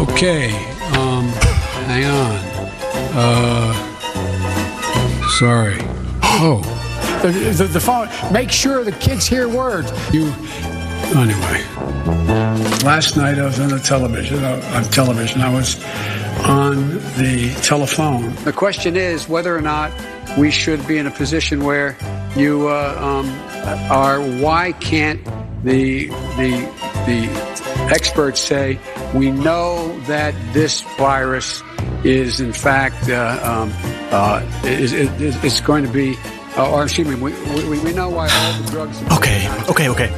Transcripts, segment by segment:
Okay, um, hang on. Uh, sorry. Oh, the, the, the phone. Make sure the kids hear words. You, anyway. Last night I was on the television. uh, On television, I was on the telephone. The question is whether or not we should be in a position where you uh, um, are. Why can't the the the experts say we know that this virus is in fact uh, um, uh, is, is, is going to be. Uh, or excuse me, we, we, we know why all the drugs. Oké, oké, oké.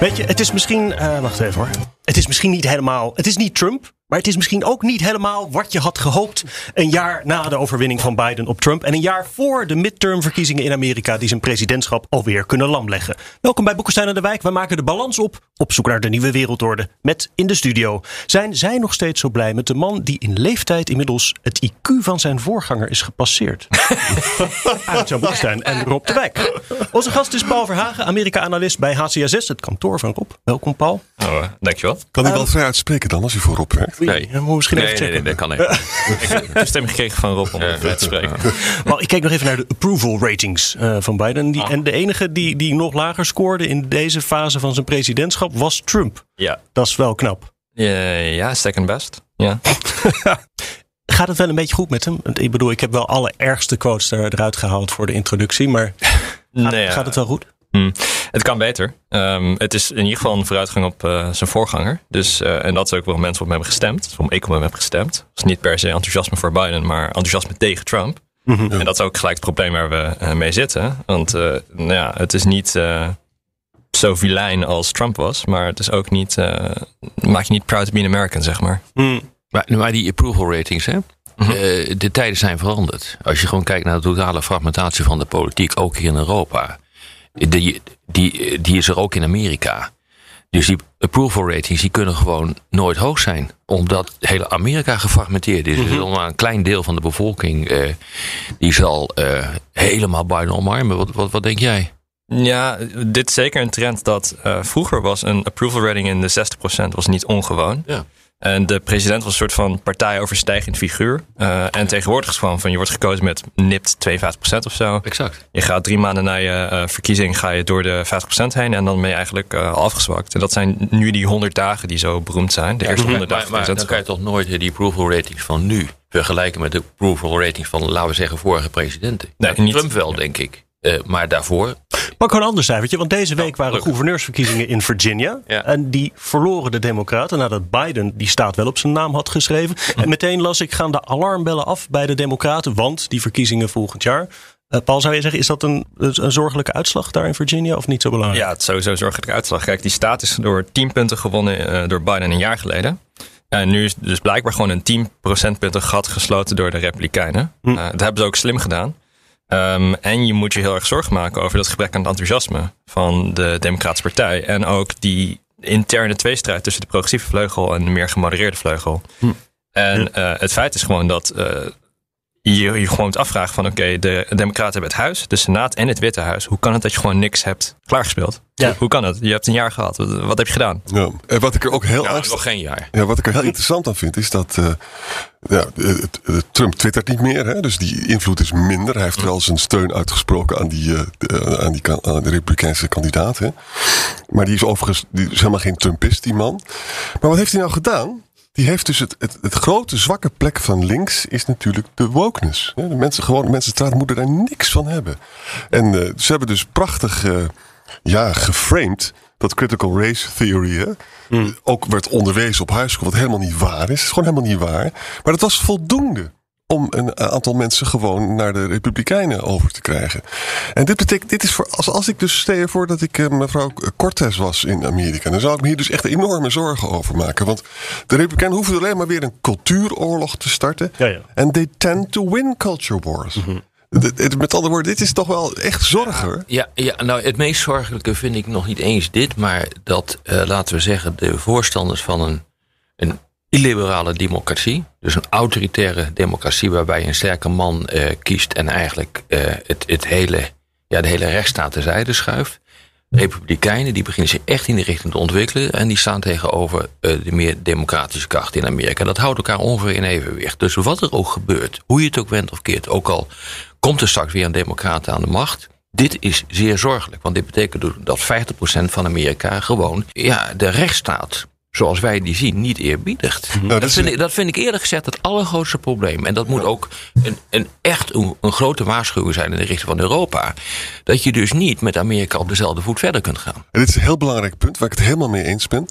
Weet je, het is misschien. eh, wacht even hoor. Het is misschien niet helemaal. Het is niet Trump. Maar het is misschien ook niet helemaal wat je had gehoopt. Een jaar na de overwinning van Biden op Trump. En een jaar voor de midtermverkiezingen in Amerika. die zijn presidentschap alweer kunnen lamleggen. Welkom bij Boekenstein aan de Wijk. Wij maken de balans op. Op zoek naar de nieuwe wereldorde. Met in de studio. Zijn zij nog steeds zo blij met de man die in leeftijd inmiddels het IQ van zijn voorganger is gepasseerd? Boekenstein en Rob de Wijk. Onze gast is Paul Verhagen, Amerika-analyst bij HCSS, het kantoor van Rob. Welkom Paul. Oh, eh, dankjewel. Kan u wel vrij uitspreken dan als u voorop werkt? Nee. We moeten misschien Nee, even nee, nee, checken. dat kan niet. Ik heb toestemming gekregen van Rob om het te spreken. Maar ik keek nog even naar de approval ratings eh, van Biden. Die, En de enige die, die nog lager scoorde in deze fase van zijn presidentschap was Trump. Ja. Dat is wel knap. Ja, ja, second best. Ja. Gaat het wel een beetje goed met hem? Want Ik bedoel, ik heb wel alle ergste quotes er- eruit gehaald voor de introductie. Maar gaat, Nee, ja. gaat het wel goed? Hm. Het kan beter. Ehm, het is in ieder geval een vooruitgang op eh, zijn voorganger. Dus, eh, en dat is ook waarom mensen op hem hebben gestemd. Waarom ik op hem heb gestemd. Het is niet per se enthousiasme voor Biden, maar enthousiasme tegen Trump. En dat is ook gelijk het probleem waar we eh, mee zitten. Want eh, nou ja, het is niet eh, zo vilijn als Trump was. Maar het is ook niet, eh, maak je niet proud to be an American, zeg maar. Maar, maar die approval ratings, hè? Eh, de tijden zijn veranderd. Als je gewoon kijkt naar de totale fragmentatie van de politiek, ook hier in Europa. Die, die, die is er ook in Amerika. Dus die approval ratings die kunnen gewoon nooit hoog zijn. Omdat hele Amerika gefragmenteerd is. Dus nog maar een klein deel van de bevolking eh, die zal eh, helemaal Biden omarmen. Wat, wat, wat denk jij? Ja, dit is zeker een trend dat eh, vroeger was een approval rating in de 60% was niet ongewoon. Ja. En de president was een soort van partijoverstijgend figuur. Eh, en tegenwoordig is het gewoon van je wordt gekozen met nipt 52% of zo. Exact. Je gaat drie maanden na je eh, verkiezing ga je door de 50% heen en dan ben je eigenlijk al afgezwakt. En dat zijn nu die 100 dagen die zo beroemd zijn. De eerste 100 Maar, dagen maar dan kan je toch nooit die approval ratings van nu vergelijken met de approval ratings van, laten we zeggen, vorige presidenten. Nee, niet- Trump wel, denk ik. Eh, maar daarvoor, Pak gewoon een ander cijfertje. Want deze week waren gelukkig. gouverneursverkiezingen in Virginia. Ja. En die verloren de Democraten nadat Biden die staat wel op zijn naam had geschreven. En meteen las ik, gaan de alarmbellen af bij de Democraten. Want die verkiezingen volgend jaar. Eh, Paul, zou je zeggen, is dat een, een zorgelijke uitslag daar in Virginia of niet zo belangrijk? Ja, het is sowieso een zorgelijke uitslag. Kijk, die staat is door 10 punten gewonnen eh, door Biden een jaar geleden. En nu is dus blijkbaar gewoon een 10 procentpunten gat gesloten door de Republikeinen. Eh, dat hebben ze ook slim gedaan. Ehm, en je moet je heel erg zorgen maken over dat gebrek aan enthousiasme van de Democratische Partij. En ook die interne tweestrijd tussen de progressieve vleugel en de meer gemodereerde vleugel. En eh, het feit is gewoon dat eh, je je gewoon afvragen van oké, de Democraten hebben het Huis, de Senaat en het Witte Huis. Hoe kan het dat je gewoon niks hebt klaargespeeld? Ja. Hoe kan het? Je hebt een jaar gehad. Wat, wat heb je gedaan? Ja. En wat ik er ook heel angst- nog geen jaar. Ja, wat ik er heel interessant aan vind, is dat eh, ja, Trump twittert niet meer. Hè, dus die invloed is minder. Hij heeft wel zijn steun uitgesproken aan die, eh, de, aan die aan de Republikeinse kandidaat. Hè. Maar die is overigens die is helemaal geen Trumpist, die man. Maar wat heeft hij nou gedaan? Die heeft dus het, het, het grote zwakke plek van links is natuurlijk de wokeness. De mensen, gewoon, mensenstraat moeten daar niks van hebben. En eh, ze hebben dus prachtig eh, ja, geframed dat critical race theory hè, ook werd onderwezen op high school, wat helemaal niet waar is. Het is gewoon helemaal niet waar. Maar dat was voldoende om een aantal mensen gewoon naar de Republikeinen over te krijgen. En dit betekent, dit is voor, als, als ik dus stel je voor dat ik eh, mevrouw Cortez was in Amerika, dan zou ik me hier dus echt enorme zorgen over maken. Want de Republikeinen hoeven alleen maar weer een cultuuroorlog te starten. Ja, ja. En they tend to win culture wars. D- d- Met andere woorden, dit is toch wel echt zorg hoor. Ja, ja, nou het meest zorgelijke vind ik nog niet eens dit, maar dat, eh, laten we zeggen, de voorstanders van een, een illiberale democratie, dus een autoritaire democratie waarbij een sterke man eh, kiest en eigenlijk eh, het, het hele, ja, de hele rechtsstaat terzijde schuift. Republikeinen die beginnen zich echt in die richting te ontwikkelen en die staan tegenover eh, de meer democratische kracht in Amerika. Dat houdt elkaar ongeveer in evenwicht. Dus wat er ook gebeurt, hoe je het ook wendt of keert, ook al komt er straks weer een democraten aan de macht. Dit is zeer zorgelijk, want dit betekent dus dat 50% van Amerika gewoon ja, de rechtsstaat, zoals wij die zien, niet eerbiedigt. dat dat, vind ik, dat vind ik eerlijk gezegd het allergrootste probleem. En dat moet ook een, een echt een, een grote waarschuwing zijn in de richting van Europa. Dat je dus niet met Amerika op dezelfde voet verder kunt gaan. En dit is een heel belangrijk punt waar ik het helemaal mee eens ben.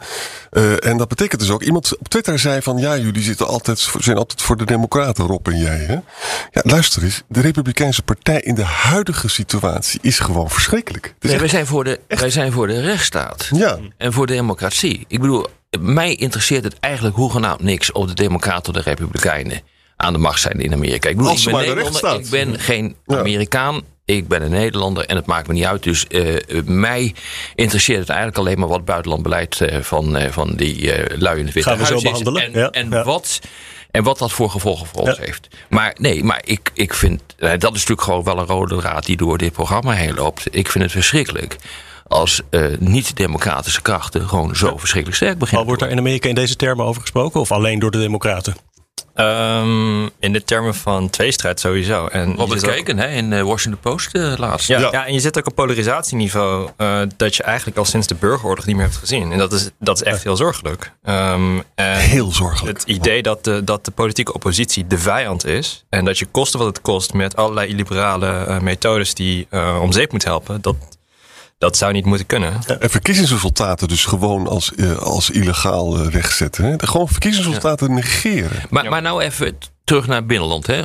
Eh, en dat betekent dus ook, iemand op Twitter zei van ja, jullie zitten altijd, zijn altijd voor de Democraten, Rob en jij. Hè? Ja, luister eens, de Republikeinse Partij in de huidige situatie is gewoon verschrikkelijk. Is Nee, echt- wij, zijn voor de, wij zijn voor de rechtsstaat. ja, En voor democratie. Ik bedoel, mij interesseert het eigenlijk hoegenaamd niks of de Democraten of de Republikeinen aan de macht zijn in Amerika. Ik bedoel, ik ben ik ben geen. Amerikaan. Ik ben een Nederlander en het maakt me niet uit. Dus eh, mij interesseert het eigenlijk alleen maar wat buitenlandbeleid eh, van, eh, van die eh lui in het Witte Gaan we zo behandelen, En, ja, en, ja. Wat, en wat dat voor gevolgen voor ons heeft. Maar nee, maar ik, ik vind, dat is natuurlijk gewoon wel een rode draad die door dit programma heen loopt. Ik vind het verschrikkelijk als eh, niet-democratische krachten gewoon zo verschrikkelijk sterk Al beginnen. wordt daar in Amerika in deze termen over gesproken of alleen door de Democraten? Ehm, in de termen van tweestrijd sowieso. En je Robert Keken hè, in de Washington Post eh, laatst. Ja, Ja. ja. en je zit ook op polarisatieniveau uh, dat je eigenlijk al sinds de burgeroorlog niet meer hebt gezien. En dat is, dat is echt heel zorgelijk. Um, en heel zorgelijk. Het idee dat de, dat de politieke oppositie de vijand is. En dat je koste wat het kost met allerlei illiberale uh, methodes die uh, om zeep moet helpen. Dat, dat zou niet moeten kunnen. En verkiezingsresultaten dus gewoon als, uh, als illegaal uh, wegzetten. Hè? Gewoon verkiezingsresultaten ja. negeren. Maar, ja. maar nou even terug naar het binnenland. Hè?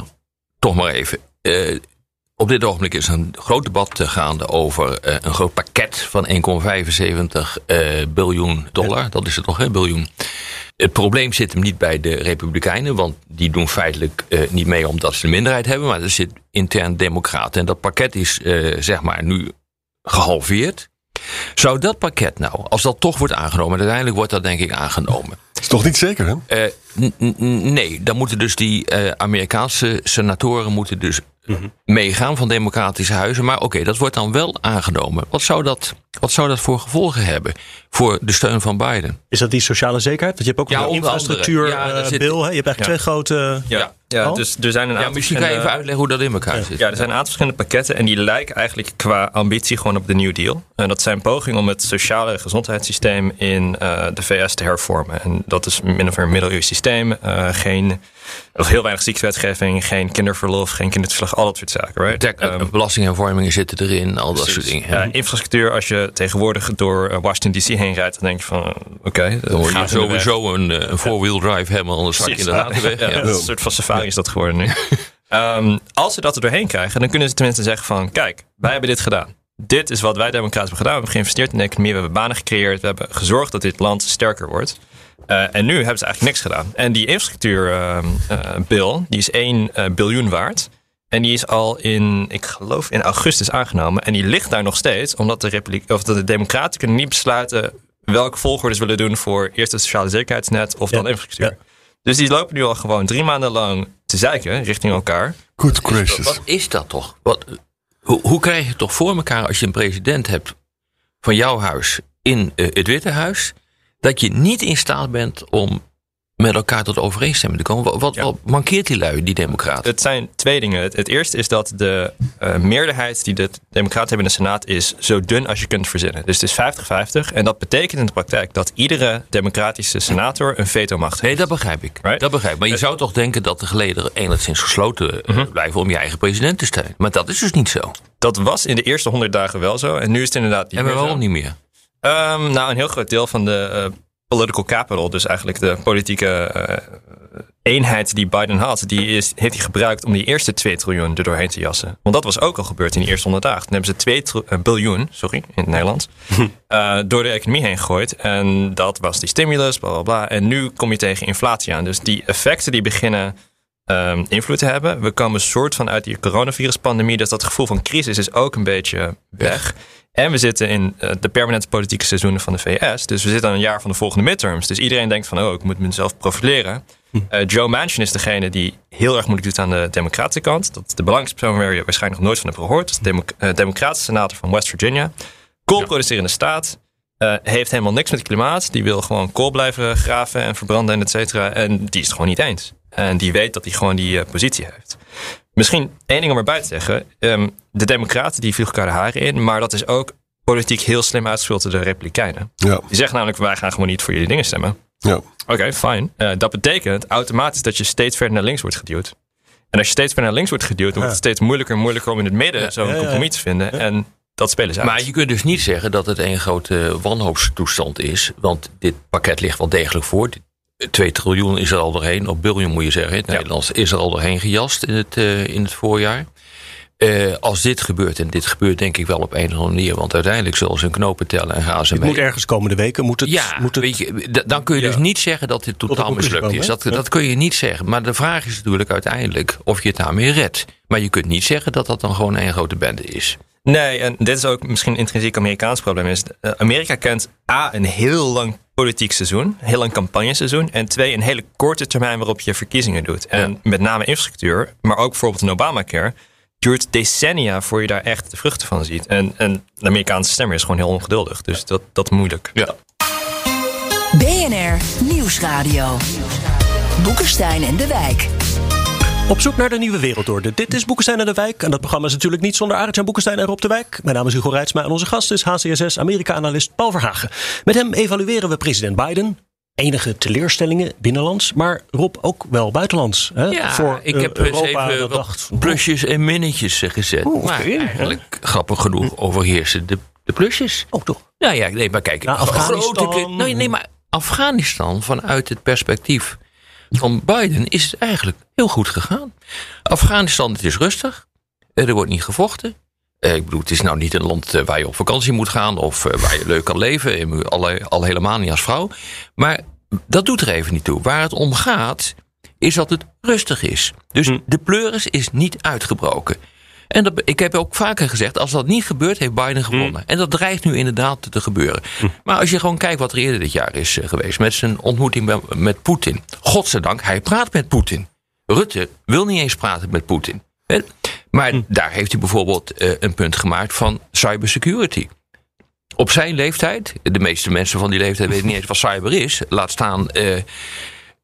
Toch maar even. Uh, op dit ogenblik is een groot debat gaande over uh, een groot pakket van 1,75 uh, biljoen dollar. Dat is het nog, hè, biljoen. Het probleem zit hem niet bij de Republikeinen, want die doen feitelijk uh, niet mee omdat ze de minderheid hebben, maar er zit intern Democraten. En dat pakket is uh, zeg maar nu gehalveerd. Zou dat pakket nou, als dat toch wordt aangenomen, uiteindelijk wordt dat denk ik aangenomen. Is toch niet zeker, hè? Uh, nee, dan moeten dus die uh, Amerikaanse senatoren moeten dus mm -hmm. meegaan van democratische huizen. Maar oké, okay, dat wordt dan wel aangenomen. Wat zou, dat, wat zou dat voor gevolgen hebben voor de steun van Biden? Is dat die sociale zekerheid? Want je hebt ook ja, een infrastructuur ja, uh, zit, bill. Hè? Je hebt eigenlijk ja. twee grote... Ja. Ja, oh? dus er zijn een ja, misschien kan je even uitleggen hoe dat in elkaar ja. zit. Ja, er zijn een aantal verschillende pakketten en die lijken eigenlijk qua ambitie gewoon op de New Deal. En dat zijn pogingen om het sociale gezondheidssysteem in uh, de VS te hervormen. En dat is min of meer een middeleeuws systeem. Uh, geen, of heel weinig ziektewetgeving, geen kinderverlof, geen kindertoeslag, al dat soort zaken. Right? Tek, um, belastinghervormingen zitten erin, al dat soort dingen. Ja, infrastructuur, als je tegenwoordig door Washington DC heen rijdt, dan denk je van oké. Okay, dan word je sowieso een, een four-wheel drive helemaal anders zak je de weg. Ja, ja, een soort van safari is dat geworden nu. um, als ze dat er doorheen krijgen, dan kunnen ze tenminste zeggen van... kijk, wij hebben dit gedaan. Dit is wat wij democraten hebben gedaan. We hebben geïnvesteerd in de economie, we hebben banen gecreëerd... we hebben gezorgd dat dit land sterker wordt. Uh, en nu hebben ze eigenlijk niks gedaan. En die infrastructuurbill, uh, die is 1 uh, biljoen waard... En die is al in, ik geloof, in augustus aangenomen. En die ligt daar nog steeds, omdat de, Republiek, of de Democraten kunnen niet besluiten welke volgorde ze willen doen voor eerst het sociale zekerheidsnet of ja. dan infrastructuur. Ja. Dus die lopen nu al gewoon drie maanden lang te zeiken richting elkaar. Good gracious. Wat is dat toch? Wat, hoe, hoe krijg je het toch voor elkaar als je een president hebt van jouw huis in uh, het Witte Huis, dat je niet in staat bent om met elkaar tot overeenstemming te komen. Wat, wat, ja. wat, mankeert die lui, die democraten? Het zijn twee dingen. Het, het eerste is dat de uh, meerderheid die de democraten hebben in de Senaat is zo dun als je kunt verzinnen. Dus het is 50-50. En dat betekent in de praktijk dat iedere democratische senator een veto-macht heeft. Nee, dat begrijp ik. Right? Dat begrijp ik. Maar je zou toch denken dat de gelederen enigszins gesloten uh, mm-hmm. blijven om je eigen president te steunen. Maar dat is dus niet zo. Dat was in de eerste 100 dagen wel zo. En nu is het inderdaad niet en meer waarom zo. niet meer? Um, nou, een heel groot deel van de political capital, dus eigenlijk de politieke uh, eenheid die Biden had, die is, heeft hij gebruikt om die eerste 2 triljoen er doorheen te jassen. Want dat was ook al gebeurd in die eerste 100 dagen. Toen hebben ze 2 tr- eh, biljoen, sorry, in het Nederlands, eh, door de economie heen gegooid. En dat was die stimulus, bla bla bla. En nu kom je tegen inflatie aan. Dus die effecten die beginnen ehm, invloed te hebben. We komen soort van uit die coronaviruspandemie. Dus dat gevoel van crisis is ook een beetje weg. En we zitten in eh, de permanente politieke seizoenen van de VS. Dus we zitten aan een jaar van de volgende midterms. Dus iedereen denkt van, oh, ik moet mezelf profileren. Eh, Joe Manchin is degene die heel erg moeilijk doet aan de democratische kant. Dat is de belangrijkste persoon waar je waarschijnlijk nog nooit van hebt gehoord. Dat is de demo- eh, democratische senator van West Virginia. Koolproducerende staat. eh, heeft helemaal niks met klimaat. Die wil gewoon kool blijven graven en verbranden en et cetera. En die is het gewoon niet eens. En die weet dat hij gewoon die positie heeft. Misschien één ding om erbij te zeggen. Ehm, de democraten die vliegen elkaar de haren in. Maar dat is ook politiek heel slim uitgespeeld door de republikeinen. Ja, Die zeggen namelijk, wij gaan gewoon niet voor jullie dingen stemmen. ja. Oké, fijn. Eh, dat betekent automatisch dat je steeds verder naar links wordt geduwd. En als je steeds verder naar links wordt geduwd, dan wordt het steeds moeilijker en moeilijker om in het midden zo'n ja, ja. compromis te vinden. En dat spelen ze uit. Maar je kunt dus niet zeggen dat het een grote wanhoopstoestand is. Want dit pakket ligt wel degelijk voor. 2 triljoen is er al doorheen, of biljoen moet je zeggen. In het Ja. Nederlands is er al doorheen gejast in het, eh, in het voorjaar. Eh, als dit gebeurt, en dit gebeurt denk ik wel op een of andere manier. Want uiteindelijk zullen ze hun knopen tellen en gaan ze Het mee. moet ergens komende weken. Moet het, Ja, moet het, weet je, d- dan kun je dus niet zeggen dat dit totaal mislukt is. Dat, dat kun je niet zeggen. Maar de vraag is natuurlijk uiteindelijk of je het daarmee redt. Maar je kunt niet zeggen dat dat dan gewoon één grote bende is. Nee, en dit is ook misschien een intrinsiek Amerikaans probleem. Is, eh, Amerika kent A, een heel lang politiek seizoen, heel lang campagneseizoen. En twee, een hele korte termijn waarop je verkiezingen doet. En met name infrastructuur, maar ook bijvoorbeeld een Obamacare, duurt decennia voor je daar echt de vruchten van ziet. En, en de Amerikaanse stemmer is gewoon heel ongeduldig. Dus dat, dat is moeilijk. Ja. BNR Nieuwsradio. Boekenstein en de Wijk. Op zoek naar de nieuwe wereldorde. Dit is Boekenstein en de Wijk. En dat programma is natuurlijk niet zonder Arend-Jan Boekenstein en Rob de Wijk. Mijn naam is Hugo Reitsma en onze gast is HCSS Amerika-analyst Paul Verhagen. Met hem evalueren we president Biden. Enige teleurstellingen binnenlands, maar Rob ook wel buitenlands. Hè? Ja, Voor ik eh, heb eens Europa even dat wat dacht, plusjes en minnetjes eh, gezet. Maar eigenlijk, grappig genoeg, overheersen de, de plusjes. Oh, toch? Ja, ja, nee, maar kijk. Een Afghanistan. grote- nee, nee, maar Afghanistan vanuit het perspectief van Biden is het eigenlijk heel goed gegaan. Afghanistan, het is rustig. Eh, Er wordt niet gevochten. Eh, Ik bedoel, het is nou niet een land eh, waar je op vakantie moet gaan of eh, waar je leuk kan leven. Al, al helemaal niet als vrouw. Maar dat doet er even niet toe. Waar het om gaat, is dat het rustig is. Dus de pleuris is niet uitgebroken. En dat, ik heb ook vaker gezegd, als dat niet gebeurt, heeft Biden gewonnen. En dat dreigt nu inderdaad te gebeuren. Maar als je gewoon kijkt wat er eerder dit jaar is geweest... met zijn ontmoeting met Poetin. Godzijdank, hij praat met Poetin. Rutte wil niet eens praten met Poetin. Maar daar heeft hij bijvoorbeeld eh, een punt gemaakt van cybersecurity. Op zijn leeftijd, de meeste mensen van die leeftijd weten niet eens wat cyber is. Laat staan eh,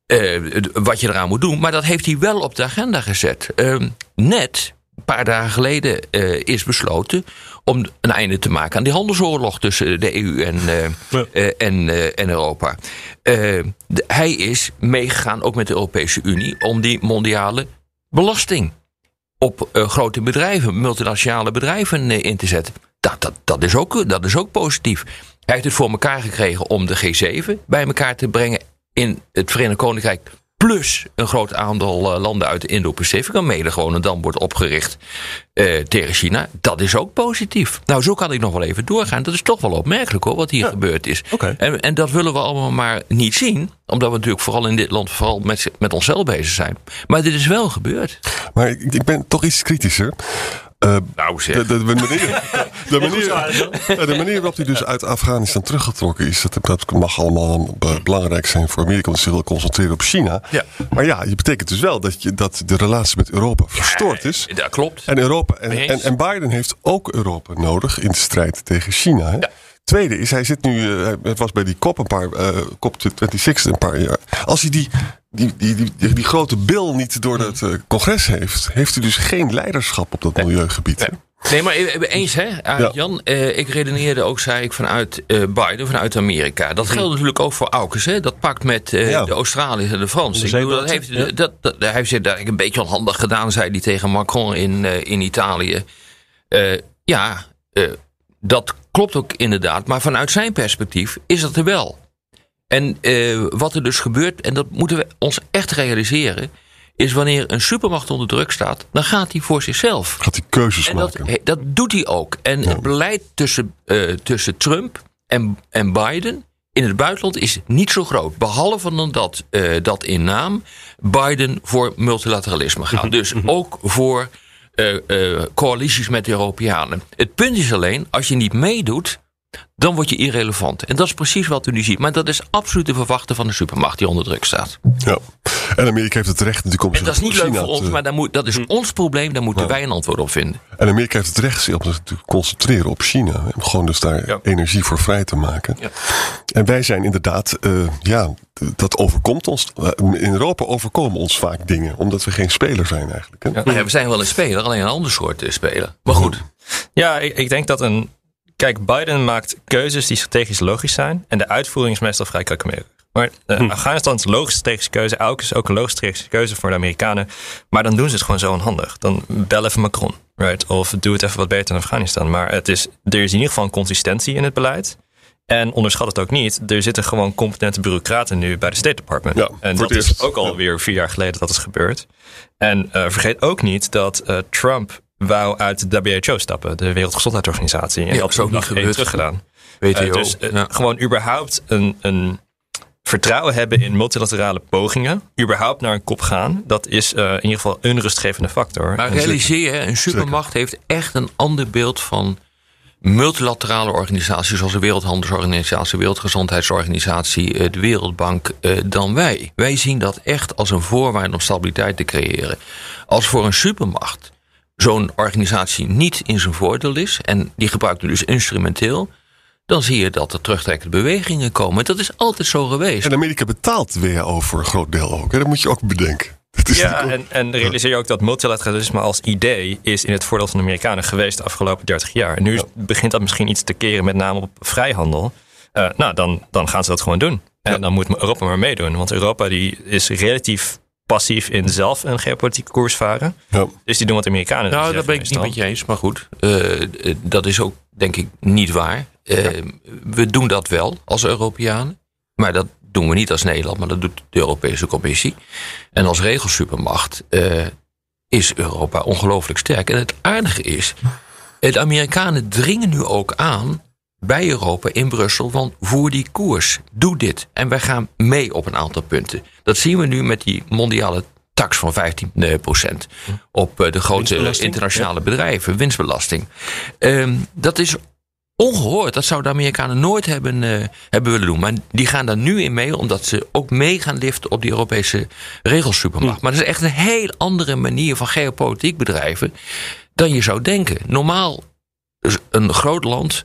eh, wat je eraan moet doen. Maar dat heeft hij wel op de agenda gezet. Ehm, net, een paar dagen geleden, is besloten om een einde te maken aan die handelsoorlog tussen de EU en, en, en Europa. De- hij is meegegaan, ook met de Europese Unie, om die mondiale belasting op eh, grote bedrijven, multinationale bedrijven eh, in te zetten. Dat, dat, dat, is ook, dat is ook positief. Hij heeft het voor elkaar gekregen om de G7 bij elkaar te brengen in het Verenigd Koninkrijk. Plus een groot aantal eh, landen uit de Indo-Pacific. Een dam wordt opgericht eh, tegen China. Dat is ook positief. Nou, zo kan ik nog wel even doorgaan. Dat is toch wel opmerkelijk hoor, wat hier gebeurd is. En, en dat willen we allemaal maar niet zien. Omdat we natuurlijk vooral in dit land vooral met, met onszelf bezig zijn. Maar dit is wel gebeurd. Maar ik, ik ben toch iets kritischer. Eh, Nou zeg. de, de, de manier, de, manier, ja, de manier waarop hij dus uit Afghanistan teruggetrokken is, dat, dat mag allemaal be- belangrijk zijn voor Amerika, want ze wil concentreren op China. Ja. Maar ja, je betekent dus wel dat, je, dat de relatie met Europa verstoord is. Dat klopt. En, Europa, en, en, en Biden heeft ook Europa nodig in de strijd tegen China. Hè? Tweede is, hij zit nu, eh, hij was bij die COP een paar, eh COP 26 een paar jaar. Als hij die, die, die, die, die, die grote bil niet door het eh, congres heeft, heeft hij dus geen leiderschap op dat milieugebied. hè? Nee, maar eens hè, Jan. eh, ik redeneerde ook, zei ik, vanuit eh, Biden, vanuit Amerika. Dat geldt natuurlijk ook voor Aukens. Hè. Dat pakt met eh, Ja. de Australiërs en de Fransen. Dat heeft, Ja. dat, dat, hij heeft zich daar een beetje onhandig gedaan, zei hij tegen Macron in, eh, in Italië. Eh, ja, eh, dat klopt ook inderdaad. Maar vanuit zijn perspectief is dat er wel. En eh, wat er dus gebeurt, en dat moeten we ons echt realiseren, is wanneer een supermacht onder druk staat, dan gaat hij voor zichzelf. Gaat hij keuzes En dat, maken. dat doet hij ook. En het beleid tussen, eh, tussen Trump en, en Biden in het buitenland is niet zo groot. Behalve dan dat, eh, dat in naam Biden voor multilateralisme gaat. Dus ook voor eh, coalities met de Europeanen. Het punt is alleen, als je niet meedoet, dan word je irrelevant. En dat is precies wat u nu ziet. Maar dat is absoluut te verwachten van een supermacht die onder druk staat. Ja. En Amerika heeft het recht natuurlijk om En dat is niet leuk voor ons, te- maar daar moet, dat is ons probleem. Daar moeten wij een antwoord op vinden. En Amerika heeft het recht om zich te concentreren op China. Om gewoon dus daar Ja. energie voor vrij te maken. Ja. En wij zijn inderdaad, eh, ja, dat overkomt ons. Eh, In Europa overkomen ons vaak dingen. Omdat we geen speler zijn eigenlijk. Hè? Ja, we zijn wel een speler, alleen een ander soort eh, speler. Maar goed, Ja, ik, ik denk dat een. Kijk, Biden maakt keuzes die strategisch logisch zijn. En de uitvoering is meestal vrij calculeerbaar. Maar eh, Afghanistan is een logische strategische keuze. Elk is ook een logische strategische keuze voor de Amerikanen. Maar dan doen ze het gewoon zo onhandig. Dan bel even Macron. Right? Of doe het even wat beter in Afghanistan. Maar het is, er is in ieder geval een consistentie in het beleid. En onderschat het ook niet. Er zitten gewoon competente bureaucraten nu bij de State Department. Ja, en dat het is ook alweer vier jaar geleden dat is gebeurd. En eh, vergeet ook niet dat eh, Trump wou uit de WHO stappen. De Wereldgezondheidsorganisatie. En Ja, dat is ook niet gebeurd. teruggedaan. Eh, dus eh, ja. gewoon überhaupt een, een vertrouwen hebben in multilaterale pogingen. Überhaupt naar een kop gaan. Dat is eh, in ieder geval een rustgevende factor. Maar realiseer je, een supermacht heeft echt een ander beeld van multilaterale organisaties zoals de Wereldhandelsorganisatie, Wereldgezondheidsorganisatie, eh, de Wereldbank dan wij. Wij zien dat echt als een voorwaarde om stabiliteit te creëren. Als voor een supermacht zo'n organisatie niet in zijn voordeel is en die gebruikt het dus instrumenteel, dan zie je dat er terugtrekkende bewegingen komen. Dat is altijd zo geweest. En Amerika betaalt WHO voor een groot deel ook. Hè? Dat moet je ook bedenken. Dat is Ja, en, en realiseer je ook dat multilateralisme als idee is in het voordeel van de Amerikanen geweest de afgelopen 30 jaar. En nu begint dat misschien iets te keren, met name op vrijhandel. Eh, nou, dan, dan gaan ze dat gewoon doen. En dan moet Europa maar meedoen. Want Europa die is relatief passief in zelf een geopolitieke koers varen. Ja. Dus die doen wat de Amerikanen Nou, dat ben ik niet met je eens, maar goed. eh, eh, dat is ook, denk ik, niet waar. Eh, We doen dat wel als Europeanen. Maar dat doen we niet als Nederland, maar dat doet de Europese Commissie. En als regelsupermacht eh, is Europa ongelooflijk sterk. En het aardige is, de Amerikanen dringen nu ook aan bij Europa in Brussel van voer die koers, doe dit. En wij gaan mee op een aantal punten. Dat zien we nu met die mondiale tax van 15 procent op eh, de grote internationale bedrijven, winstbelasting. Ehm, dat is ongehoord. Dat zouden de Amerikanen nooit hebben, eh, hebben willen doen. Maar die gaan daar nu in mee, omdat ze ook mee gaan liften op die Europese regelsupermacht. Maar dat is echt een heel andere manier van geopolitiek bedrijven dan je zou denken. Normaal, dus een groot land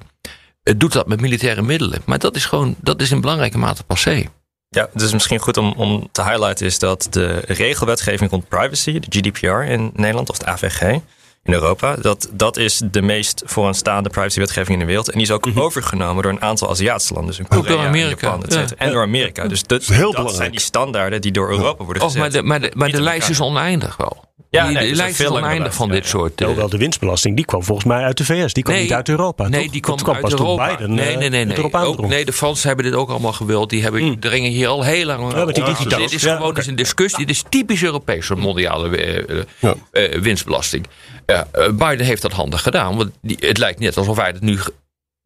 eh, doet dat met militaire middelen. Maar dat is gewoon, dat is in belangrijke mate passé. Ja, het is misschien goed om, om te highlighten is dat de regelwetgeving rond privacy, de GDPR in Nederland of de AVG in Europa, dat, dat is de meest vooraanstaande privacywetgeving in de wereld. En die is ook overgenomen door een aantal Aziatische landen. Dus in door Korea, en Amerika, Japan, et cetera. En door Amerika. Dus dat, zijn die standaarden die door Europa worden Oh, gezet. maar de, maar de, maar de lijst is oneindig wel. Ja, die, nee, de lijst is veel oneindig van dit ja, soort. eh, Hoewel de winstbelasting, die kwam volgens mij uit de VS. Die kwam Nee, niet uit Europa. Nee, toch? die kwam, uit Europa. Biden, nee, eh, nee, nee. nee. Ook, nee, de Fransen hebben dit ook allemaal gewild. Die hebben, dringen hier al heel lang Ja, die. Dit is Ja, gewoon eens een discussie. Dit is typisch Europees, zo'n mondiale eh, Ja. winstbelasting. Ja, eh, Biden heeft dat handig gedaan. Want die, het lijkt net alsof hij het nu,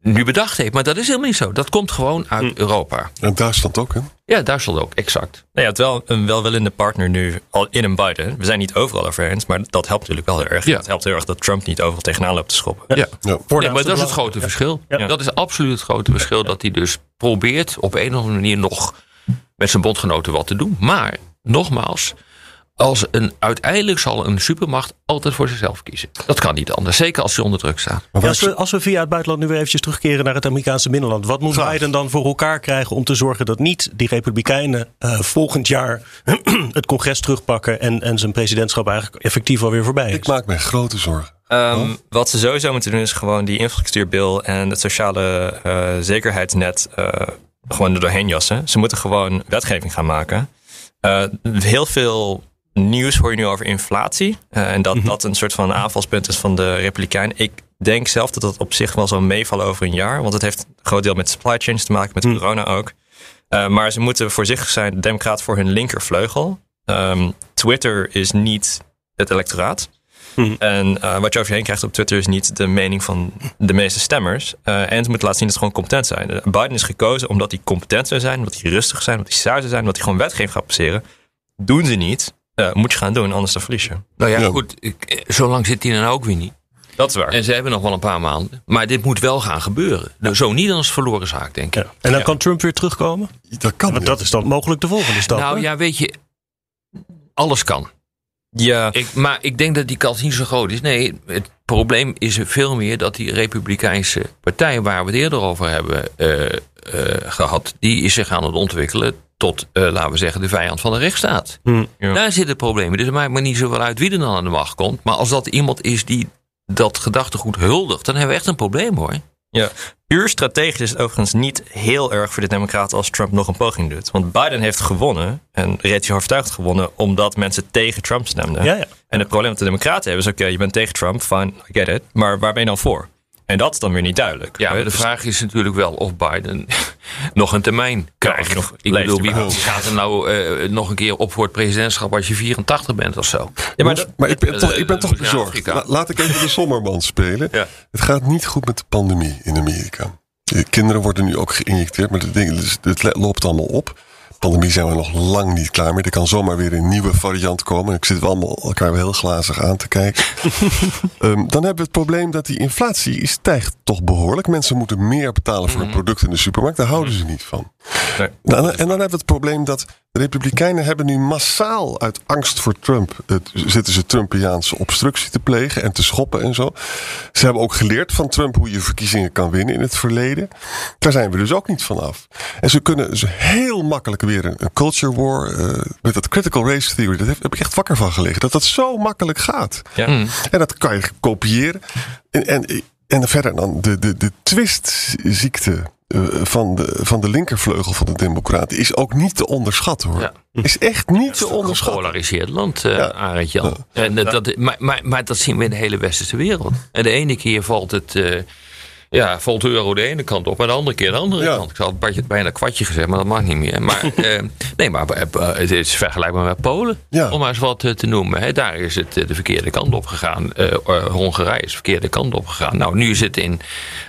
nu bedacht heeft. Maar dat is helemaal niet zo. Dat komt gewoon uit Europa. En Duitsland ook, hè? Ja, Duitsland ook, exact. Nou, je hebt wel een welwillende partner nu al in een Biden. We zijn niet overal over eens, maar dat helpt natuurlijk wel heel erg. Ja. Het helpt heel erg dat Trump niet overal tegenaan loopt te schoppen. Ja. Ja. Ja, maar dat is het grote verschil. Ja. Dat is absoluut het grote verschil. Dat hij dus probeert op een of andere manier nog met zijn bondgenoten wat te doen. Maar, nogmaals, als een, uiteindelijk zal een supermacht altijd voor zichzelf kiezen. Dat kan niet anders. Zeker als hij onder druk staat. Ja, als, we, als we via het buitenland nu weer eventjes terugkeren naar het Amerikaanse binnenland. Wat moet Graag. Biden dan voor elkaar krijgen om te zorgen dat niet die Republikeinen eh, volgend jaar het congres terugpakken en, en zijn presidentschap eigenlijk effectief alweer voorbij is? ik maak mij grote zorgen. Ehm, Wat ze sowieso moeten doen is gewoon die infrastructuurbil en het sociale eh, zekerheidsnet eh, gewoon er doorheen jassen. Ze moeten gewoon wetgeving gaan maken. Eh, heel veel nieuws hoor je nu over inflatie. eh, en dat dat een soort van aanvalspunt is van de Republikein. Ik denk zelf dat dat op zich wel zal meevallen over een jaar. Want het heeft een groot deel met supply chains te maken, met corona ook. Uh, maar ze moeten voorzichtig zijn, de Democraten, voor hun linkervleugel. Um, Twitter is niet het electoraat. Mhm. En uh, wat je over je heen krijgt op Twitter is niet de mening van de meeste stemmers. Uh, en ze moeten laten zien dat ze gewoon competent zijn. Biden is gekozen omdat hij competent zou zijn, omdat hij rustig zijn, omdat hij zou zijn, omdat hij gewoon wetgeving gaat passeren. Doen ze niet. Uh, moet je gaan doen, anders dan verlies je. Nou ja, goed. Ik, zo lang zit hij dan ook weer niet. Dat is waar. En ze hebben nog wel een paar maanden. Maar dit moet wel gaan gebeuren. Nou, zo niet als verloren zaak, denk ik. Ja. En dan kan Trump weer terugkomen? Dat kan Want dat is dan mogelijk de volgende stap. Nou hè? ja, weet je, alles kan. Ja, Ik, maar ik denk dat die kans niet zo groot is. Nee, het probleem is veel meer dat die Republikeinse partij, waar we het eerder over hebben eh, eh, gehad, die is zich aan het ontwikkelen tot, eh, laten we zeggen, de vijand van de rechtsstaat. Ja. Daar zit het probleem. in. Dus het maakt me niet zoveel uit wie er dan aan de macht komt. Maar als dat iemand is die dat gedachtegoed huldigt, dan hebben we echt een probleem hoor. Ja, puur strategisch is het overigens niet heel erg voor de Democraten als Trump nog een poging doet. Want Biden heeft gewonnen, en reeds hij overtuigd gewonnen, omdat mensen tegen Trump stemden. Ja, ja. En het probleem dat de Democraten hebben is: oké, je bent tegen Trump, fine, I get it. Maar waar ben je dan voor? En dat is dan weer niet duidelijk. Ja, de Dus- vraag is natuurlijk wel of Biden nog een termijn krijgt. nog ik bedoel, wie gaat er nou eh, nog een keer op voor het presidentschap als je 84 bent of zo? Ja, maar dat- Maar ik ben, Eh, toch, ik ben toch eh, bezorgd. La- laat ik even de sommerman spelen. Ja. Het gaat niet goed met de pandemie in Amerika. De kinderen worden nu ook geïnjecteerd, maar het, ding, dus het loopt allemaal op. Pandemie zijn we nog lang niet klaar mee. Er kan zomaar weer een nieuwe variant komen. Ik zit we allemaal elkaar wel heel glazig aan te kijken. Ehm, dan hebben we het probleem dat die inflatie stijgt toch behoorlijk. Mensen moeten meer betalen voor hun producten in de supermarkt. Daar houden ze niet van. Nee. Nou, en dan hebben we het probleem dat de Republikeinen hebben nu massaal uit angst voor Trump het, zitten ze Trumpiaanse obstructie te plegen en te schoppen en zo. Ze hebben ook geleerd van Trump hoe je verkiezingen kan winnen in het verleden. Daar zijn we dus ook niet van af. En ze kunnen dus heel makkelijk weer een, een culture war eh, met dat critical race theory. Daar heb, heb ik echt wakker van gelegen. Dat dat zo makkelijk gaat. Ja. En dat kan je kopiëren. En, en, en verder dan de, de, de twistziekte van, de, van de linkervleugel van de Democraten is ook niet te onderschatten hoor. Ja. Is echt niet te onderschatten. gepolariseerd land, eh Ja. Arend Jan. En, dat, dat, maar, maar, maar dat zien we in de hele westerse wereld. En de ene keer valt het. eh, ja, valt de euro de ene kant op, en de andere keer de andere Ja. kant. Ik had bijna, bijna kwartje gezegd, maar dat mag niet meer. Maar, eh, nee, maar eh, het is vergelijkbaar met Polen, Ja. om maar eens wat eh, te noemen. Hè. Daar is het eh, de verkeerde kant op gegaan. Eh, eh, Hongarije is de verkeerde kant op gegaan. Nou, nu het in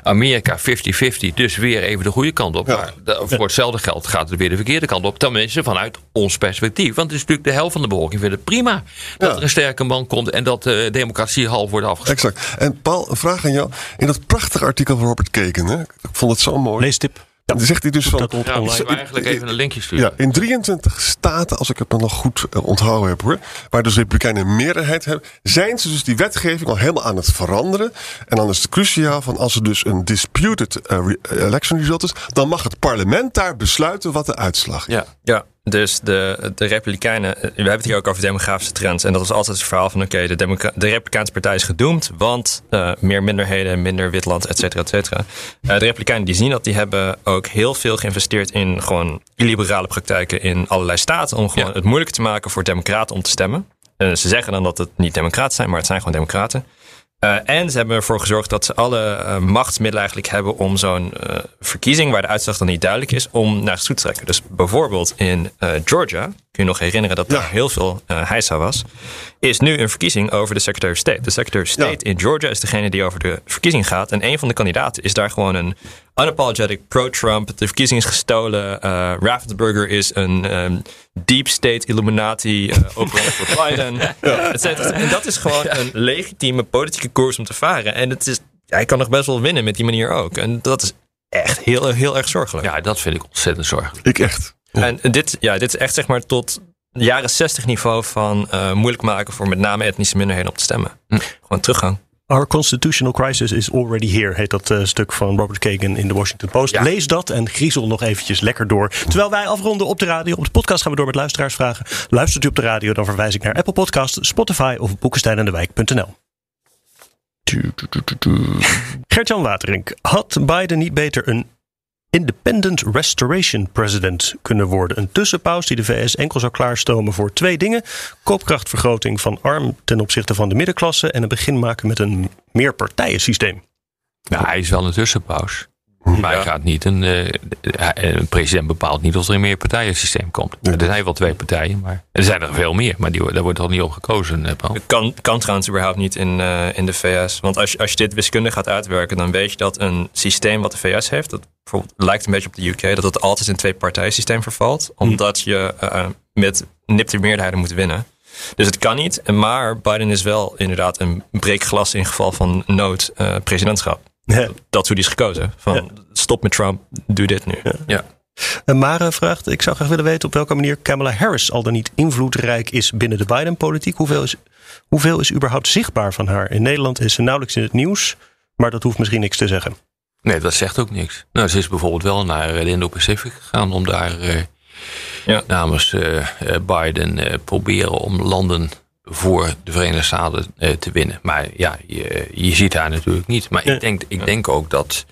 Amerika 50-50, dus weer even de goede kant op. Ja. Maar de- voor hetzelfde geld gaat het weer de verkeerde kant op. Tenminste, vanuit ons perspectief. Want het is natuurlijk de helft van de bevolking vindt het prima dat er een sterke man komt en dat de democratie half wordt afgesproken. Exact. En Paul, een vraag aan jou. In dat prachtige artikel van Robert Keken, hè? ik vond het zo mooi. Leestip. Ja. Dan zegt hij dus van. dat Ja, eigenlijk even een linkje sturen. Ja, in 23 staten, als ik het me nog goed eh, onthouden heb hoor, waar dus Republikeinen een meerderheid hebben, zijn ze dus die wetgeving al helemaal aan het veranderen. En dan is het cruciaal van als er dus een disputed eh, re- election result is, dan mag het parlement daar besluiten wat de uitslag is. Ja. Ja, dus de, de Republikeinen, eh, we hebben het hier ook over demografische trends. En dat was altijd het verhaal van: oké, de, Democra- de Republikeinse partij is gedoemd, want eh, meer minderheden, minder wit land, et cetera, et cetera. Eh, de Republikeinen die zien dat, die hebben ook heel veel geïnvesteerd in gewoon illiberale praktijken in allerlei staten. Om gewoon Ja. het moeilijker te maken voor Democraten om te stemmen. En ze zeggen dan dat het niet Democraten zijn, maar het zijn gewoon Democraten. Eh, en ze hebben ervoor gezorgd dat ze alle eh, machtsmiddelen eigenlijk hebben om zo'n eh, verkiezing, waar de uitslag dan niet duidelijk is, om naar toe te trekken. Dus bijvoorbeeld in Georgia, kun je nog herinneren dat Ja. daar heel veel eh heisa was, is nu een verkiezing over de Secretary of State. De Secretary of State in Georgia is degene die over de verkiezing gaat. En een van de kandidaten is daar gewoon een unapologetic pro-Trump. De verkiezing is gestolen. eh Raffensperger is een ehm, deep state Illuminati uh, voor Biden. En dat is gewoon een legitieme politieke koers om te varen. En het is, hij kan nog best wel winnen met die manier ook. En dat is echt heel, heel erg zorgelijk. Ja, dat vind ik ontzettend zorgelijk. Ik echt. En dit, ja, dit is echt zeg maar tot jaren 60 niveau van eh, moeilijk maken voor met name etnische minderheden om te stemmen. Gewoon teruggang. Our constitutional crisis is already here, heet dat eh, stuk van Robert Kagan in de Washington Post. Ja. Lees dat en griezel nog eventjes lekker door. Terwijl wij afronden op de radio. Op de podcast gaan we door met luisteraarsvragen. Luistert u op de radio, dan verwijs ik naar Apple Podcast, Spotify of boekensteinendewijk.nl. Gert-Jan Waterink, had Biden niet beter een Independent Restoration President kunnen worden? Een tussenpaus die de VS enkel zou klaarstomen voor twee dingen: koopkrachtvergroting van arm ten opzichte van de middenklasse en een begin maken met een meerpartijensysteem. Nou, hij is wel een tussenpaus. Maar hij gaat niet een, eh, hij- een president bepaalt niet of er een meerpartijensysteem komt. Er zijn wel twee partijen, maar er zijn er veel meer. Maar die, daar wordt toch niet op gekozen, eh, Paul? Het kan, kan trouwens überhaupt niet in, eh, in de VS. Want als je, als je dit wiskundig gaat uitwerken, dan weet je dat een systeem wat de VS heeft, dat bijvoorbeeld lijkt een beetje op de UK, dat het altijd in twee partijensysteem vervalt. Omdat je eh, met nipte meerderheden moet winnen. Dus het kan niet. Maar Biden is wel inderdaad een breekglas in geval van nood eh, presidentschap. Ja. Dat is hoe die is gekozen. Van stop met Trump, doe dit nu. Ja. En Mare vraagt, ik zou graag willen weten op welke manier Kamala Harris al dan niet invloedrijk is binnen de Biden-politiek. Hoeveel is, hoeveel is überhaupt zichtbaar van haar? In Nederland is ze nauwelijks in het nieuws, maar dat hoeft misschien niks te zeggen. Nee, dat zegt ook niks. Nou, ze is bijvoorbeeld wel naar eh, de Indo-Pacific gegaan om daar eh, Ja. namens eh, eh, Biden eh, proberen om landen voor de Verenigde Staten eh, te winnen. Maar ja, je, je ziet haar natuurlijk niet. Maar Ja. ik, denk, ik denk ook dat.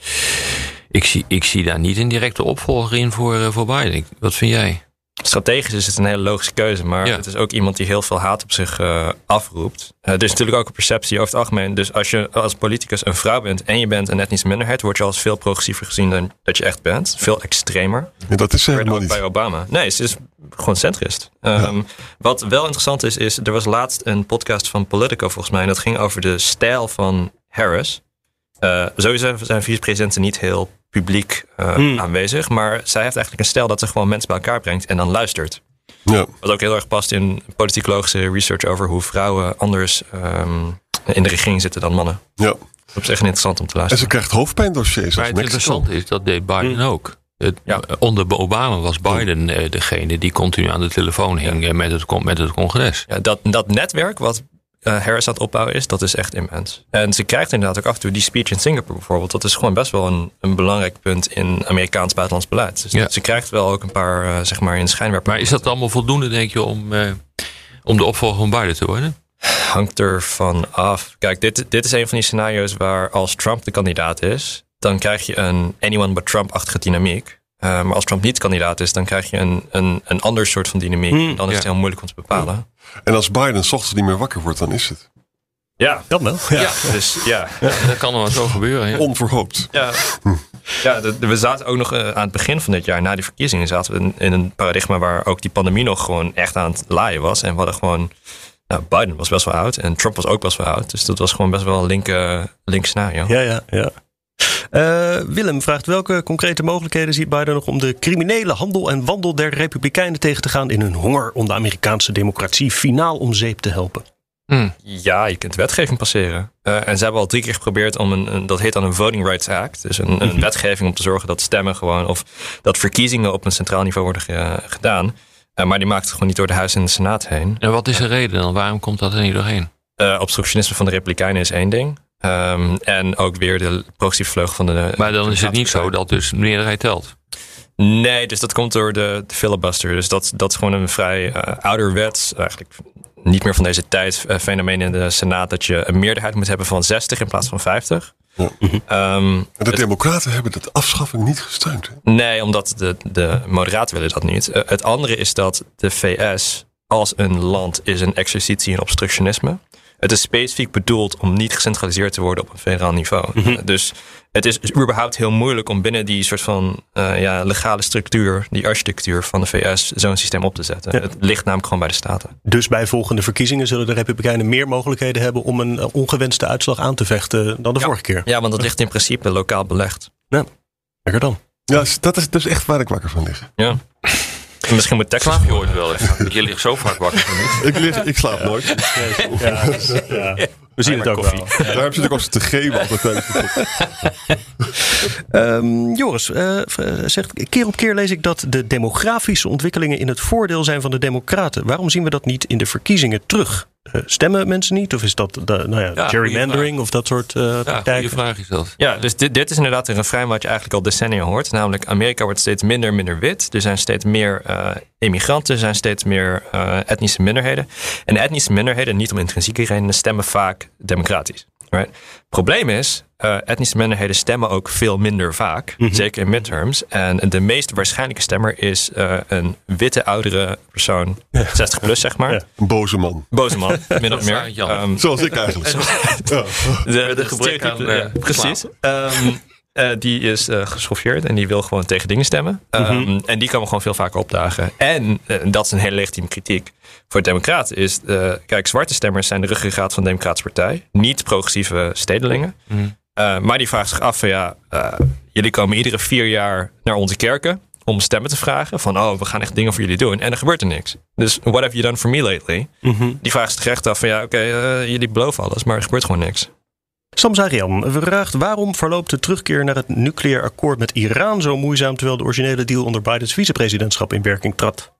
Ik zie, ik zie daar niet een directe opvolger in voor, eh, voor Biden. Wat vind jij? Strategisch is het een hele logische keuze. Maar Ja. het is ook iemand die heel veel haat op zich eh, afroept. Eh, er is natuurlijk ook een perceptie over het algemeen. Dus als je als politicus een vrouw bent en je bent een etnische minderheid, word je als veel progressiever gezien dan dat je echt bent. Veel extremer. Dat is helemaal niet. bij Obama. Nee, ze is gewoon centrist. Ehm, Wat wel interessant is, is er was laatst een podcast van Politico volgens mij. En dat ging over de stijl van Harris. Eh, sowieso zijn vicepresidenten niet heel publiek eh, Hmm. aanwezig. Maar zij heeft eigenlijk een stijl dat ze gewoon mensen bij elkaar brengt en dan luistert. Ja. Wat ook heel erg past in politicologische research over hoe vrouwen anders ehm, in de regering zitten dan mannen. ja. Dat is echt interessant om te En luisteren. ze krijgt hoofdpijndossiers Maar het interessante is, dat deed Biden ook. Het, Ja. Onder Obama was Biden eh, degene die continu aan de telefoon hing eh, met, het, met het congres. Ja, dat, dat netwerk wat eh, Harris aan het opbouwen is, dat is echt immens. En ze krijgt inderdaad ook af en toe die speech in Singapore bijvoorbeeld. Dat is gewoon best wel een, een belangrijk punt in Amerikaans buitenlands beleid. Dus Ja. ze krijgt wel ook een paar, eh, zeg maar, in schijnwerper. Maar is dat allemaal voldoende, denk je, om, eh, om de opvolger van Biden te worden? hangt er van af. Kijk, dit, dit is een van die scenario's waar als Trump de kandidaat is, dan krijg je een anyone but Trump-achtige dynamiek. Eh, maar als Trump niet kandidaat is, dan krijg je een, een, een ander soort van dynamiek. Hmm, dan is het ja. heel moeilijk om te bepalen. En als Biden 's ochtends niet meer wakker wordt, dan is het Ja, Dat wel. Ja. dus ja. Dat kan wel zo gebeuren. Ja. onverhoopt. Ja, ja de- de- we zaten ook nog eh, aan het begin van dit jaar, na die verkiezingen, zaten we in, in een paradigma waar ook die pandemie nog gewoon echt aan het laaien was. En we hadden gewoon, nou, Biden was best wel oud en Trump was ook best wel oud. Dus dat was gewoon best wel een linker link scenario. Ja, ja, ja. Eh, Willem vraagt welke concrete mogelijkheden ziet Biden nog om de criminele handel en wandel der Republikeinen tegen te gaan in hun honger om de Amerikaanse democratie finaal om zeep te helpen? Hm. Ja, je kunt wetgeving passeren. Eh, en ze hebben al drie keer geprobeerd om een, een- dat heet dan een Voting Rights Act. Dus een, een wetgeving om te zorgen dat stemmen gewoon, of dat verkiezingen op een centraal niveau worden ge- gedaan. Eh, maar die maakt het gewoon niet door de Huis en de Senaat heen. En wat is de reden dan? Waarom komt dat er niet doorheen? Eh, obstructionisme van de Republikeinen is één ding. Ehm, en ook weer de progressieve vleugel van de. Maar dan is het niet zo dat dus de meerderheid telt. Nee, dus dat komt door de, de filibuster. Dus dat, dat is gewoon een vrij eh ouderwets, eigenlijk niet meer van deze tijd, eh, fenomeen in de Senaat. Dat je een meerderheid moet hebben van 60 in plaats van 50. Ja. Ehm, En de Democraten hebben dat afschaffing niet gesteund. Hè? Nee, omdat de, de moderaten willen dat niet. Eh, het andere is dat de VS als een land is een exercitie in obstructionisme. Het is specifiek bedoeld om niet gecentraliseerd te worden op een federaal niveau. Eh, dus het is überhaupt heel moeilijk om binnen die soort van eh, ja, legale structuur, die architectuur van de VS, zo'n systeem op te zetten. Ja. Het ligt namelijk gewoon bij de staten. Dus bij volgende verkiezingen zullen de Republikeinen meer mogelijkheden hebben om een eh, ongewenste uitslag aan te vechten dan de Ja. vorige keer. Ja, want dat ligt in principe lokaal belegd. Lekker dan. Ja, dat is dus echt waar ik wakker van lig. Ja. En misschien moet Texas. Slaap je ooit wel even? Je ligt zo vaak wakker van niet. Ik, lig, ik slaap nooit. Ja, We zien het ook wel. Daarom zit ik ook zo te geven de Ehm, Joris eh, eh, zegt, keer op keer lees ik dat de demografische ontwikkelingen in het voordeel zijn van de democraten. Waarom zien we dat niet in de verkiezingen terug? Eh, stemmen mensen niet? Of is dat de, nou ja, Ja, gerrymandering of dat soort eh Ja, goede praktijken? vraag is dat. Ja, dus dit, dit is inderdaad een refrein wat je eigenlijk al decennia hoort. Namelijk, Amerika wordt steeds minder en minder wit. Er zijn steeds meer eh immigranten, zijn steeds meer eh, etnische minderheden. En de etnische minderheden, niet om intrinsieke redenen, stemmen vaak democratisch. Right? Probleem is, eh, etnische minderheden stemmen ook veel minder vaak. Zeker in midterms. En de meest waarschijnlijke stemmer is eh, een witte oudere persoon, 60 plus zeg maar. Ja. Een boze man. Boze man, min of meer. Ehm, Zoals ik eigenlijk. Ja. de, aan, eh, ja, precies. Ehm, eh, die is eh geschoffeerd en die wil gewoon tegen dingen stemmen. Ehm, En die komen gewoon veel vaker opdagen. En eh, dat is een hele legitieme kritiek voor de Democraten. Is, kijk, zwarte stemmers zijn de ruggengraat van de Democratische Partij. Niet progressieve stedelingen. Eh, maar die vraagt zich af van ja, jullie komen iedere vier jaar naar onze kerken om stemmen te vragen. Van oh, we gaan echt dingen voor jullie doen. En er gebeurt er niks. Dus what have you done for me lately? Die vraagt zich echt af van ja, oké, jullie beloven alles, maar er gebeurt gewoon niks. Sam Zarian vraagt waarom verloopt de terugkeer naar het nucleair akkoord met Iran zo moeizaam terwijl de originele deal onder Bidens vicepresidentschap in werking trad?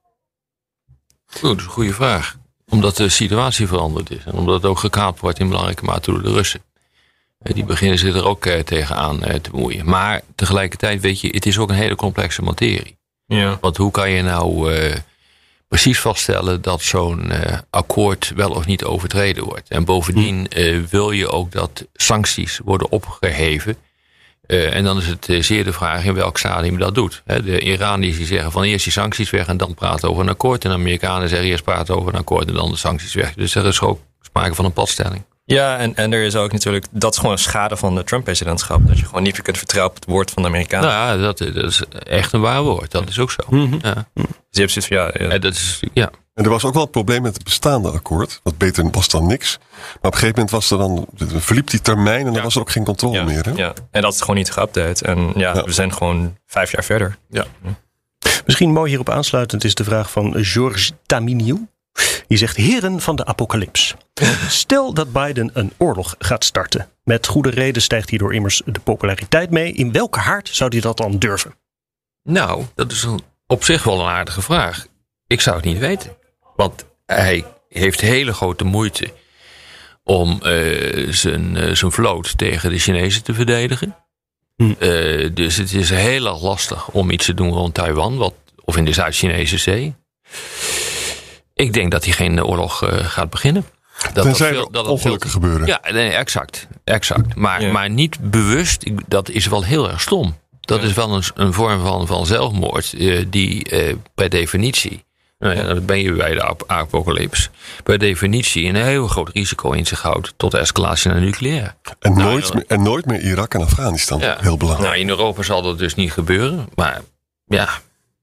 Goed, dat is een goede vraag. Omdat de situatie veranderd is. En omdat het ook gekaapt wordt in belangrijke mate door de Russen. Eh, Die beginnen zich er ook eh, tegenaan eh, te bemoeien. Maar tegelijkertijd weet je, het is ook een hele complexe materie. Ja. Want hoe kan je nou eh, precies vaststellen dat zo'n eh, akkoord wel of niet overtreden wordt? En bovendien eh, wil je ook dat sancties worden opgeheven. Eh, en dan is het zeer de vraag in welk stadium je dat doet. De Iraniërs die zeggen van eerst die sancties weg en dan praten over een akkoord. En de Amerikanen zeggen eerst praten over een akkoord en dan de sancties weg. Dus er is ook sprake van een padstelling. Ja, en, en er is ook natuurlijk, dat is gewoon een schade van de Trump-presidentschap. Dat je gewoon niet meer kunt vertrouwen op het woord van de Amerikanen. Nou ja, dat, dat is echt een waar woord. Dat is ook zo. Ja. Dus je hebt zoiets van, ja, ja, En dat is, ja. En er was ook wel een probleem met het bestaande akkoord. Wat beter was dan niks. Maar op een gegeven moment was er dan, verliep die termijn en dan was er ook geen controle ja, meer. Hè? ja. En dat is gewoon niet geüpdate. En ja, Ja. we zijn gewoon vijf jaar verder. Ja. Misschien mooi hierop aansluitend is de vraag van Georges Taminiou. Die zegt: Heren van de apocalyps. Stel dat Biden een oorlog gaat starten. Met goede reden stijgt hierdoor immers de populariteit mee. In welke haard zou hij dat dan durven? Nou, dat is een, op zich wel een aardige vraag. Ik zou het niet weten. Want hij heeft hele grote moeite om eh, zijn, eh, zijn vloot tegen de Chinezen te verdedigen. Eh, dus het is heel erg lastig om iets te doen rond Taiwan, wat, of in de Zuid-Chinese zee. Ik denk dat hij geen oorlog eh, gaat beginnen. Dat Tenzij veel- dat ongelukken veel- gebeuren. Ja, nee, exact. exact. Maar, Ja. maar niet bewust, dat is wel heel erg stom. Dat is wel een, een vorm van, van zelfmoord, eh, die eh, per definitie, nou ja, dan ben je bij de ap- apocalyps, per definitie een heel groot risico in zich houdt tot escalatie naar nucleair. En, Nou, nooit, en nooit meer Irak en Afghanistan. Ja. Heel belangrijk. Nou, in Europa zal dat dus niet gebeuren, maar ja,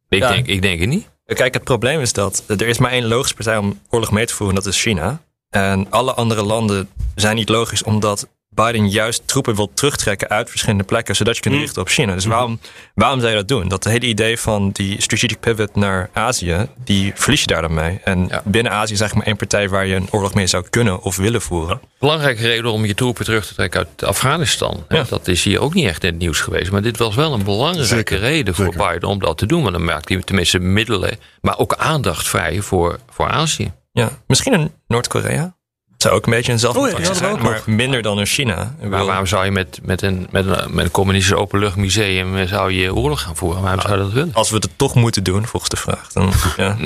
ik, Ja. Denk, ik denk het niet. Kijk, het probleem is dat er is maar één logische partij om oorlog mee te voeren. en Dat is China. En alle andere landen zijn niet logisch omdat Biden juist troepen wil terugtrekken uit verschillende plekken. Zodat je kunt richten op China. Dus waarom, waarom zou je dat doen? Dat hele idee van die strategic pivot naar Azië, die verlies je daar dan mee. En Ja. binnen Azië is eigenlijk maar één partij waar je een oorlog mee zou kunnen of willen voeren. Belangrijke reden om je troepen terug te trekken uit Afghanistan. Ja. Dat is hier ook niet echt in het nieuws geweest. Maar dit was wel een belangrijke Zeker, reden voor zeker. Biden om dat te doen. Want dan maakt hij tenminste middelen, maar ook aandacht vrij voor, voor Azië. Ja, misschien een Noord-Korea. Zou ook een beetje een Oh ja, zijn, maar minder dan een China. Maar waarom zou je met, met, een, met, een, met een communistisch openluchtmuseum eh, zou je oorlog gaan voeren? Waarom zou je dat willen? Als we het toch moeten doen, volgens de vraag. Dan, ja.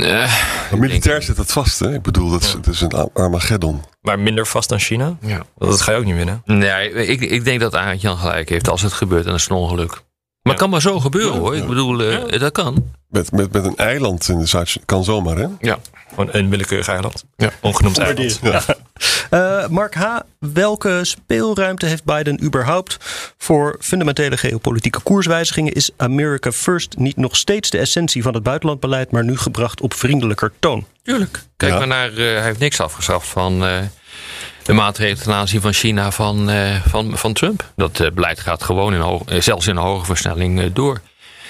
Eh, militair zit het vast. Hè? Ik bedoel, dat is, het is een Ar- Armageddon. Maar minder vast dan China? ja. Dat ga je ook niet winnen. Nee, ik, ik denk dat Arend Jan gelijk heeft. Als het gebeurt, dan is het een ongeluk. Maar het kan maar zo gebeuren hoor. Ik bedoel, eh, dat kan. Met, met, met een eiland in de Zuid... Kan zomaar, hè? Ja. Gewoon een willekeurig eiland. Ja. Ongenoemd eiland. Ja. Eh, Mark H., welke speelruimte heeft Biden überhaupt voor fundamentele geopolitieke koerswijzigingen? Is America First niet nog steeds de essentie van het buitenlandbeleid, maar nu gebracht op vriendelijker toon? Tuurlijk. Kijk Ja. maar naar, eh, hij heeft niks afgeschaft van eh, de maatregelen ten aanzien van China van, eh, van, van Trump. Dat eh, beleid gaat gewoon in hoog, eh, zelfs in een hoge versnelling door.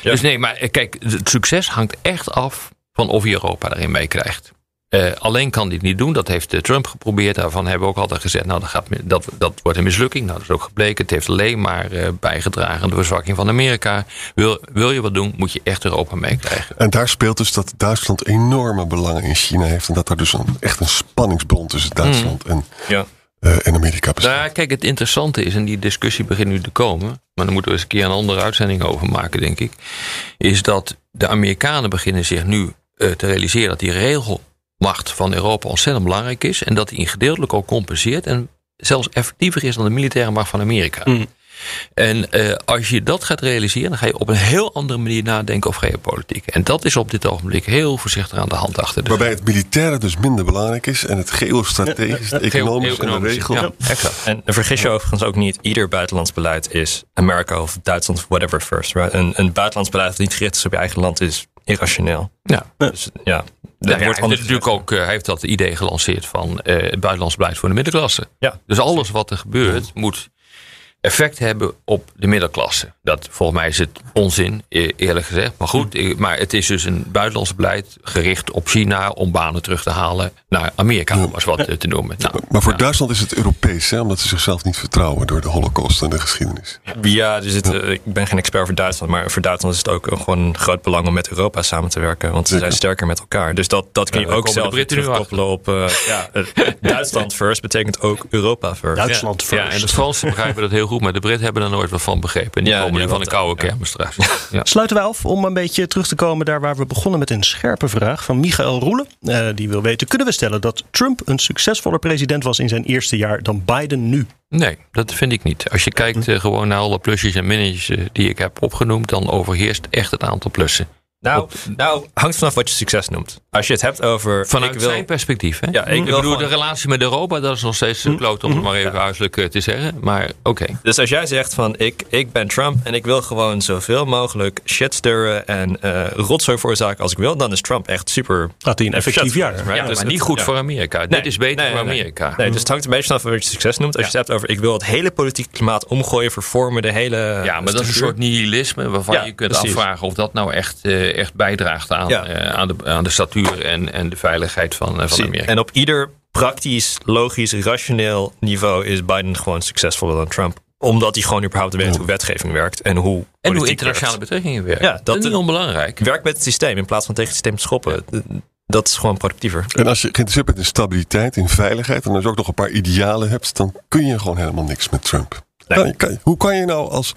Ja. Dus nee, maar kijk, het succes hangt echt af van of je Europa daarin meekrijgt. Eh, alleen kan dit niet doen. Dat heeft eh, Trump geprobeerd. Daarvan hebben we ook altijd gezegd, nou, dat, gaat, dat, dat wordt een mislukking. Nou, dat is ook gebleken. Het heeft alleen maar eh, bijgedragen aan de verzwakking van Amerika. Wil, wil je wat doen, moet je echt Europa meekrijgen. En daar speelt dus dat Duitsland enorme belangen in China heeft. En dat daar dus een, echt een spanningsbron tussen Duitsland en, Ja. en Amerika bestaat. Nou, ja, kijk, het interessante is, en die discussie begint nu te komen, maar daar moeten we eens een keer een andere uitzending over maken, denk ik. Is dat de Amerikanen beginnen zich nu te realiseren dat die regelmacht van Europa ontzettend belangrijk is. En dat die gedeeltelijk ook compenseert en zelfs effectiever is dan de militaire macht van Amerika. Mm. En eh, als je dat gaat realiseren, dan ga je op een heel andere manier nadenken over geopolitiek. En dat is op dit ogenblik heel voorzichtig aan de hand achter de Waarbij het militaire dus minder belangrijk is en het geostrategisch, het economisch en de regel. Ja, exact. En vergis je overigens ook niet, ieder buitenlands beleid is Amerika of Duitsland, whatever first. Right? Een, een buitenlands beleid dat niet gericht is op je eigen land is irrationeel. Ja. Dus ja, dat Ja, wordt anders natuurlijk ook, eh, hij heeft dat idee gelanceerd van eh, het buitenlands beleid voor de middenklasse. Dus alles wat er gebeurt moet effect hebben op de middenklasse. Dat volgens mij is het onzin, e- eerlijk gezegd. Maar goed, maar het is dus een buitenlands beleid gericht op China om banen terug te halen naar Amerika, om eens wat eh, te noemen. Nou, Maar voor ja. Duitsland is het Europees, hè, omdat ze zichzelf niet vertrouwen door de holocaust en de geschiedenis. Ja, er zit, eh, ik ben geen expert voor Duitsland, maar voor Duitsland is het ook gewoon een groot belang om met Europa samen te werken. Want ze zijn sterker met elkaar. Dus dat, dat kun je Ja, ook zelf terugkoppelen op. eh, ja, Duitsland first betekent ook Europa first. Duitsland Ja, first. en de Fransen begrijpen dat heel goed, maar de Britten hebben er nooit wat van begrepen. En die Ja, komen nu van een koude kermis straks. Ja. Sluiten wij af om een beetje terug te komen daar waar we begonnen met een scherpe vraag van Michael Roelen. Eh, die wil weten: kunnen we stellen dat Trump een succesvoller president was in zijn eerste jaar dan Biden nu? Nee, dat vind ik niet. Als je kijkt eh, gewoon naar alle plusjes en minnetjes eh, die ik heb opgenoemd, dan overheerst echt het aantal plussen. Nou, nou, hangt vanaf wat je succes noemt. Als je het hebt over. Vanuit ik wil, zijn perspectief. Hè? Ja, ik bedoel, gewoon- de relatie met Europa, dat is nog steeds een kloot om het maar even huiselijk eh, te zeggen. Maar oké. Dus als jij zegt van ik, ik ben Trump en ik wil gewoon zoveel mogelijk shit stirren en eh rotzooi veroorzaken als ik wil, dan is Trump echt super. Had hij een effectief jaar? Right? Ja, Dus maar niet goed ja. voor Amerika. Nee, Dit is beter nee, voor nee, Amerika. Nee, dus het hangt een beetje vanaf wat je succes noemt. Als je het hebt over ik wil het hele politieke klimaat omgooien, vervormen, de hele. Ja, maar dat is een soort nihilisme waarvan Ja, je kunt precies. afvragen of dat nou echt, eh, echt bijdraagt aan, Ja. eh, aan, de, aan de statuur en, en de veiligheid van, eh, van. Amerika. En op ieder praktisch, logisch, rationeel niveau is Biden gewoon succesvoller dan Trump. Omdat hij gewoon überhaupt weet hoe wetgeving werkt en hoe. en hoe internationale werkt. betrekkingen werken. Ja, dat, dat- is niet onbelangrijk. Werkt met het systeem in plaats van tegen het systeem te schoppen. Dat is gewoon productiever. En als je geïnteresseerd bent in stabiliteit, in veiligheid, en als je ook nog een paar idealen hebt, dan kun je gewoon helemaal niks met Trump. Nee. Kan- kan- hoe kan je nou als,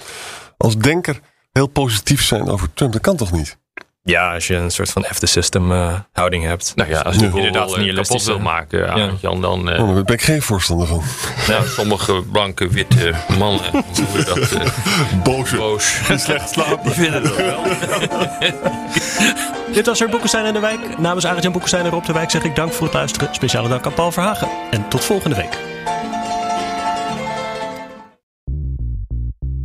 als denker heel positief zijn over Trump? Dat kan toch niet? Ja, als je een soort van F the system eh, houding hebt. Nou ja, als je Ja. Inderdaad, inderdaad kapot wil maken, Arend-Jan, dan... eh, Oh, daar ben ik geen voorstander van. nou, sommige blanke, witte mannen, hoe noem je dat, eh, Boze. boos. Slecht slapen. Die vinden dat wel. Dit was er Boekenstein en de Wijk. Namens Arend-Jan Boekenstein en Rob de Wijk zeg ik dank voor het luisteren. Speciale dank aan Paul Verhagen. En tot volgende week.